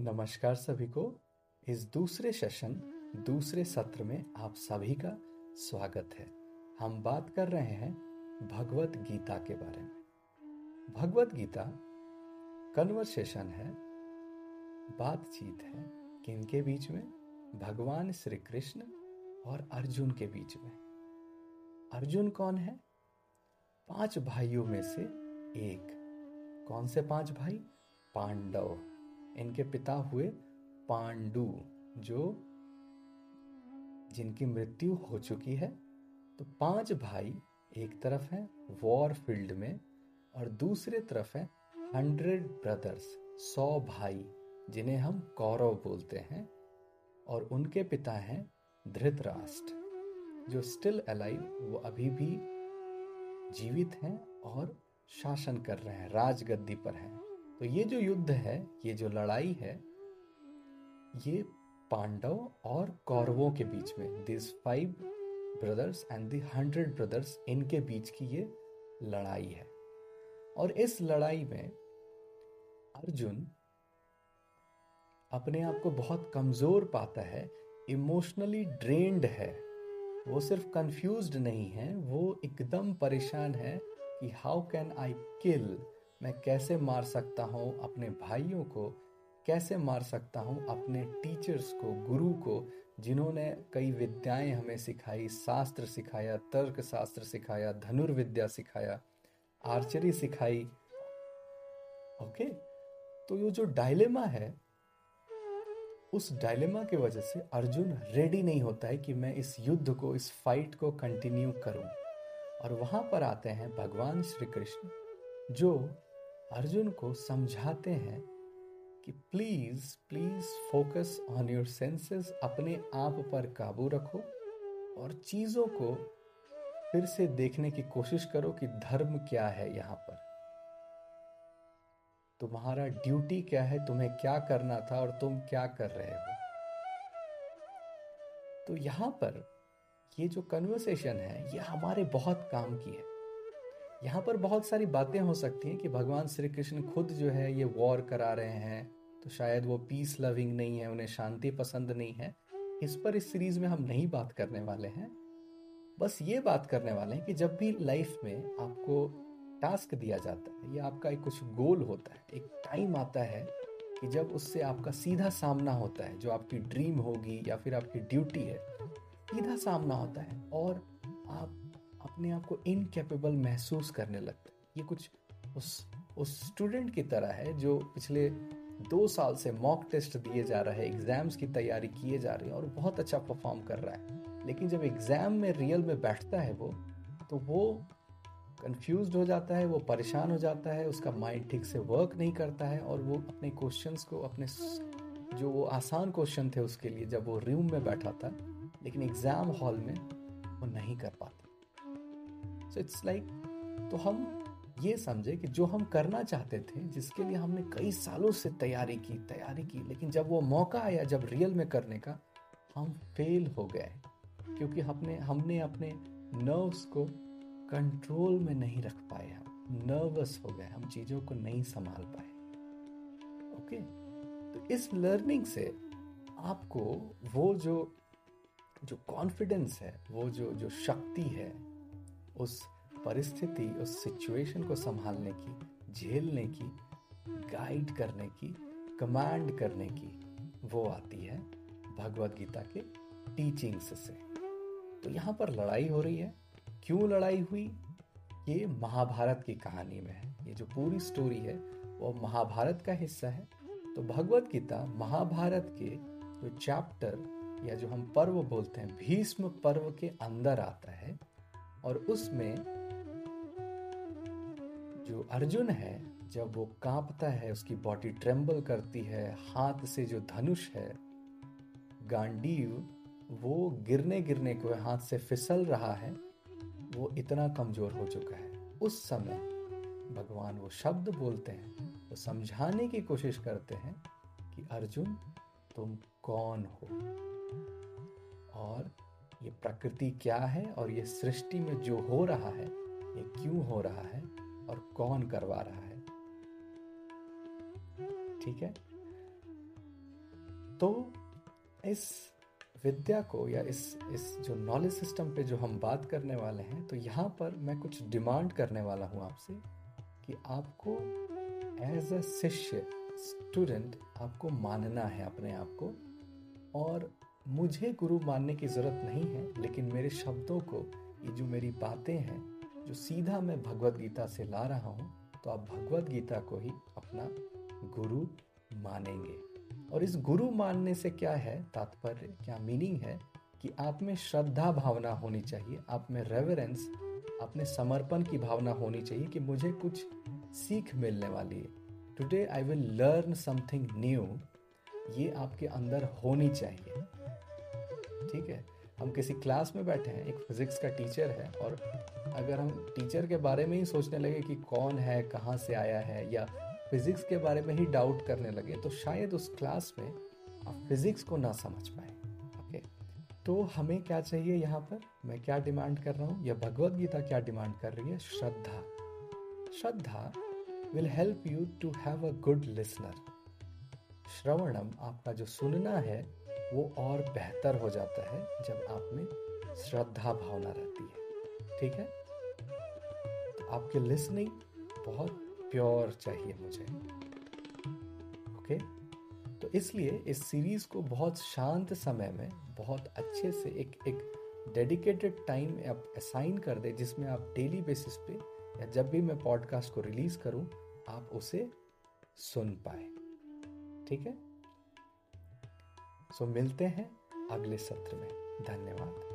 नमस्कार सभी को। इस दूसरे सेशन, दूसरे सत्र में आप सभी का स्वागत है। हम बात कर रहे हैं भगवत गीता के बारे में। भगवत गीता कन्वर्सेशन है, बातचीत है, किनके बीच में? भगवान श्री कृष्ण और अर्जुन के बीच में। अर्जुन कौन है? पाँच भाइयों में से एक। कौन से पाँच भाई? पांडव। इनके पिता हुए पांडु, जो जिनकी मृत्यु हो चुकी है। तो पाँच भाई एक तरफ़ हैं वॉर फ़ील्ड में और दूसरे तरफ़ है हंड्रेड ब्रदर्स, सौ भाई, जिन्हें हम कौरव बोलते हैं, और उनके पिता हैं धृतराष्ट्र, जो स्टिल अलाइव, वो अभी भी जीवित हैं और शासन कर रहे हैं, राजगद्दी पर हैं। तो ये जो युद्ध है, ये जो लड़ाई है, ये पांडव और कौरवों के बीच में this five brothers and the hundred brothers इनके बीच की ये लड़ाई है। और इस लड़ाई में अर्जुन अपने आप को बहुत कमज़ोर पाता है इमोशनली ड्रेन्ड है। वो सिर्फ़ कंफ्यूज्ड नहीं है, वो एकदम परेशान है कि हाउ कैन आई किल मैं कैसे मार सकता हूँ अपने भाइयों को? कैसे मार सकता हूँ अपने टीचर्स को, गुरु को, जिन्होंने कई विद्याएँ हमें सिखाई, शास्त्र सिखाया तर्क शास्त्र सिखाया, धनुर्विद्या सिखाया आर्चरी सिखाई? ओके तो ये जो डायलेमा है, उस डायलेमा की वजह से अर्जुन रेडी नहीं होता है कि मैं इस युद्ध को, इस फाइट को कंटिन्यू करूँ। और वहाँ पर आते हैं भगवान श्री कृष्ण, जो अर्जुन को समझाते हैं कि please please focus on your senses अपने आप पर काबू रखो और चीज़ों को फिर से देखने की कोशिश करो कि धर्म क्या है यहाँ पर। तुम्हारा ड्यूटी क्या है? तुम्हें क्या करना था और तुम क्या कर रहे हो? तो यहाँ पर ये जो कन्वर्सेशन है, ये हमारे बहुत काम की है। यहाँ पर बहुत सारी बातें हो सकती हैं कि भगवान श्री कृष्ण खुद जो है ये वॉर करा रहे हैं तो शायद वो पीस लविंग नहीं है, उन्हें शांति पसंद नहीं है। इस पर इस सीरीज़ में हम नहीं बात करने वाले हैं। बस ये बात करने वाले हैं कि जब भी लाइफ में आपको टास्क दिया जाता है, या आपका एक कुछ गोल होता है, एक टाइम आता है कि जब उससे आपका सीधा सामना होता है, जो आपकी ड्रीम होगी या फिर आपकी ड्यूटी है, सीधा सामना होता है और आप अपने आप को इनकेपेबल महसूस करने लगता है। ये कुछ उस उस स्टूडेंट की तरह है जो पिछले दो साल से मॉक टेस्ट दिए जा रहे हैं एग्ज़ाम्स की तैयारी किए जा रही है और बहुत अच्छा परफॉर्म कर रहा है। लेकिन जब एग्ज़ाम में रियल में बैठता है वो तो वो कंफ्यूज हो जाता है, वो परेशान हो जाता है, उसका माइंड ठीक से वर्क नहीं करता है और वो अपने क्वेश्चंस को, अपने जो वो आसान क्वेश्चन थे उसके लिए जब वो रूम में बैठा था, लेकिन एग्ज़ाम हॉल में वो नहीं कर पाता। सो इट्स लाइक तो हम ये समझे कि जो हम करना चाहते थे, जिसके लिए हमने कई सालों से तैयारी की तैयारी की, लेकिन जब वो मौका आया, जब रियल में करने का, हम फेल हो गए। क्योंकि हमने हमने अपने नर्व्स को कंट्रोल में नहीं रख पाए हम। नर्वस हो गए, हम चीज़ों को नहीं संभाल पाए। ओके तो इस लर्निंग से आपको वो जो जो कॉन्फिडेंस है, वो जो जो शक्ति है उस परिस्थिति, उस सिचुएशन को संभालने की, झेलने की गाइड करने की कमांड करने की वो आती है भगवत गीता के टीचिंग्स से। तो यहाँ पर लड़ाई हो रही है। क्यों लड़ाई हुई? ये महाभारत की कहानी में है। ये जो पूरी स्टोरी है, वो महाभारत का हिस्सा है। तो भगवत गीता महाभारत के जो चैप्टर या जो हम पर्व बोलते हैं, भीष्म पर्व के अंदर आता है। और उसमें जो अर्जुन है, जब वो कांपता है, उसकी बॉडी ट्रेम्बल करती है, हाथ से जो धनुष है, गांडीव, वो गिरने गिरने को हाथ से फिसल रहा है, वो इतना कमज़ोर हो चुका है। उस समय भगवान वो शब्द बोलते हैं, वो समझाने की कोशिश करते हैं कि अर्जुन तुम कौन हो? और ये प्रकृति क्या है और ये सृष्टि में जो हो रहा है, ये क्यों हो रहा है और कौन करवा रहा है? ठीक है? तो इस विद्या को या इस इस जो नॉलेज सिस्टम पे जो हम बात करने वाले हैं तो यहाँ पर मैं कुछ डिमांड करने वाला हूँ आपसे कि आपको एज अ शिष्य स्टूडेंट आपको मानना है अपने आप को और मुझे गुरु मानने की ज़रूरत नहीं है, लेकिन मेरे शब्दों को, ये जो मेरी बातें हैं, जो सीधा मैं भगवत गीता से ला रहा हूँ तो आप भगवत गीता को ही अपना गुरु मानेंगे। और इस गुरु मानने से क्या है, तात्पर्य, क्या मीनिंग है, कि आप में श्रद्धा भावना होनी चाहिए, आप में रेवरेंस अपने समर्पण की भावना होनी चाहिए कि मुझे कुछ सीख मिलने वाली है। Today I will learn something new ये आपके अंदर होनी चाहिए। ठीक है? हम किसी क्लास में बैठे हैं, एक फिजिक्स का टीचर है और अगर हम टीचर के बारे में ही सोचने लगे कि कौन है, कहाँ से आया है या फिजिक्स के बारे में ही डाउट करने लगे तो शायद उस क्लास में आप फिजिक्स को ना समझ पाए ओके तो हमें क्या चाहिए यहाँ पर? मैं क्या डिमांड कर रहा हूँ? या भगवत गीता क्या डिमांड कर रही है? श्रद्धा। श्रद्धा will help you to have a good listener श्रवणम आपका जो सुनना है वो और बेहतर हो जाता है जब आप में श्रद्धा भावना रहती है। ठीक है? तो आपके लिसनिंग बहुत प्योर चाहिए मुझे। ओके तो इसलिए इस सीरीज़ को बहुत शांत समय में बहुत अच्छे से एक एक डेडिकेटेड टाइम आप असाइन कर दे, जिसमें आप डेली बेसिस पे या जब भी मैं पॉडकास्ट को रिलीज़ करूँ, आप उसे सुन पाए। ठीक है? सो मिलते हैं अगले सत्र में। धन्यवाद।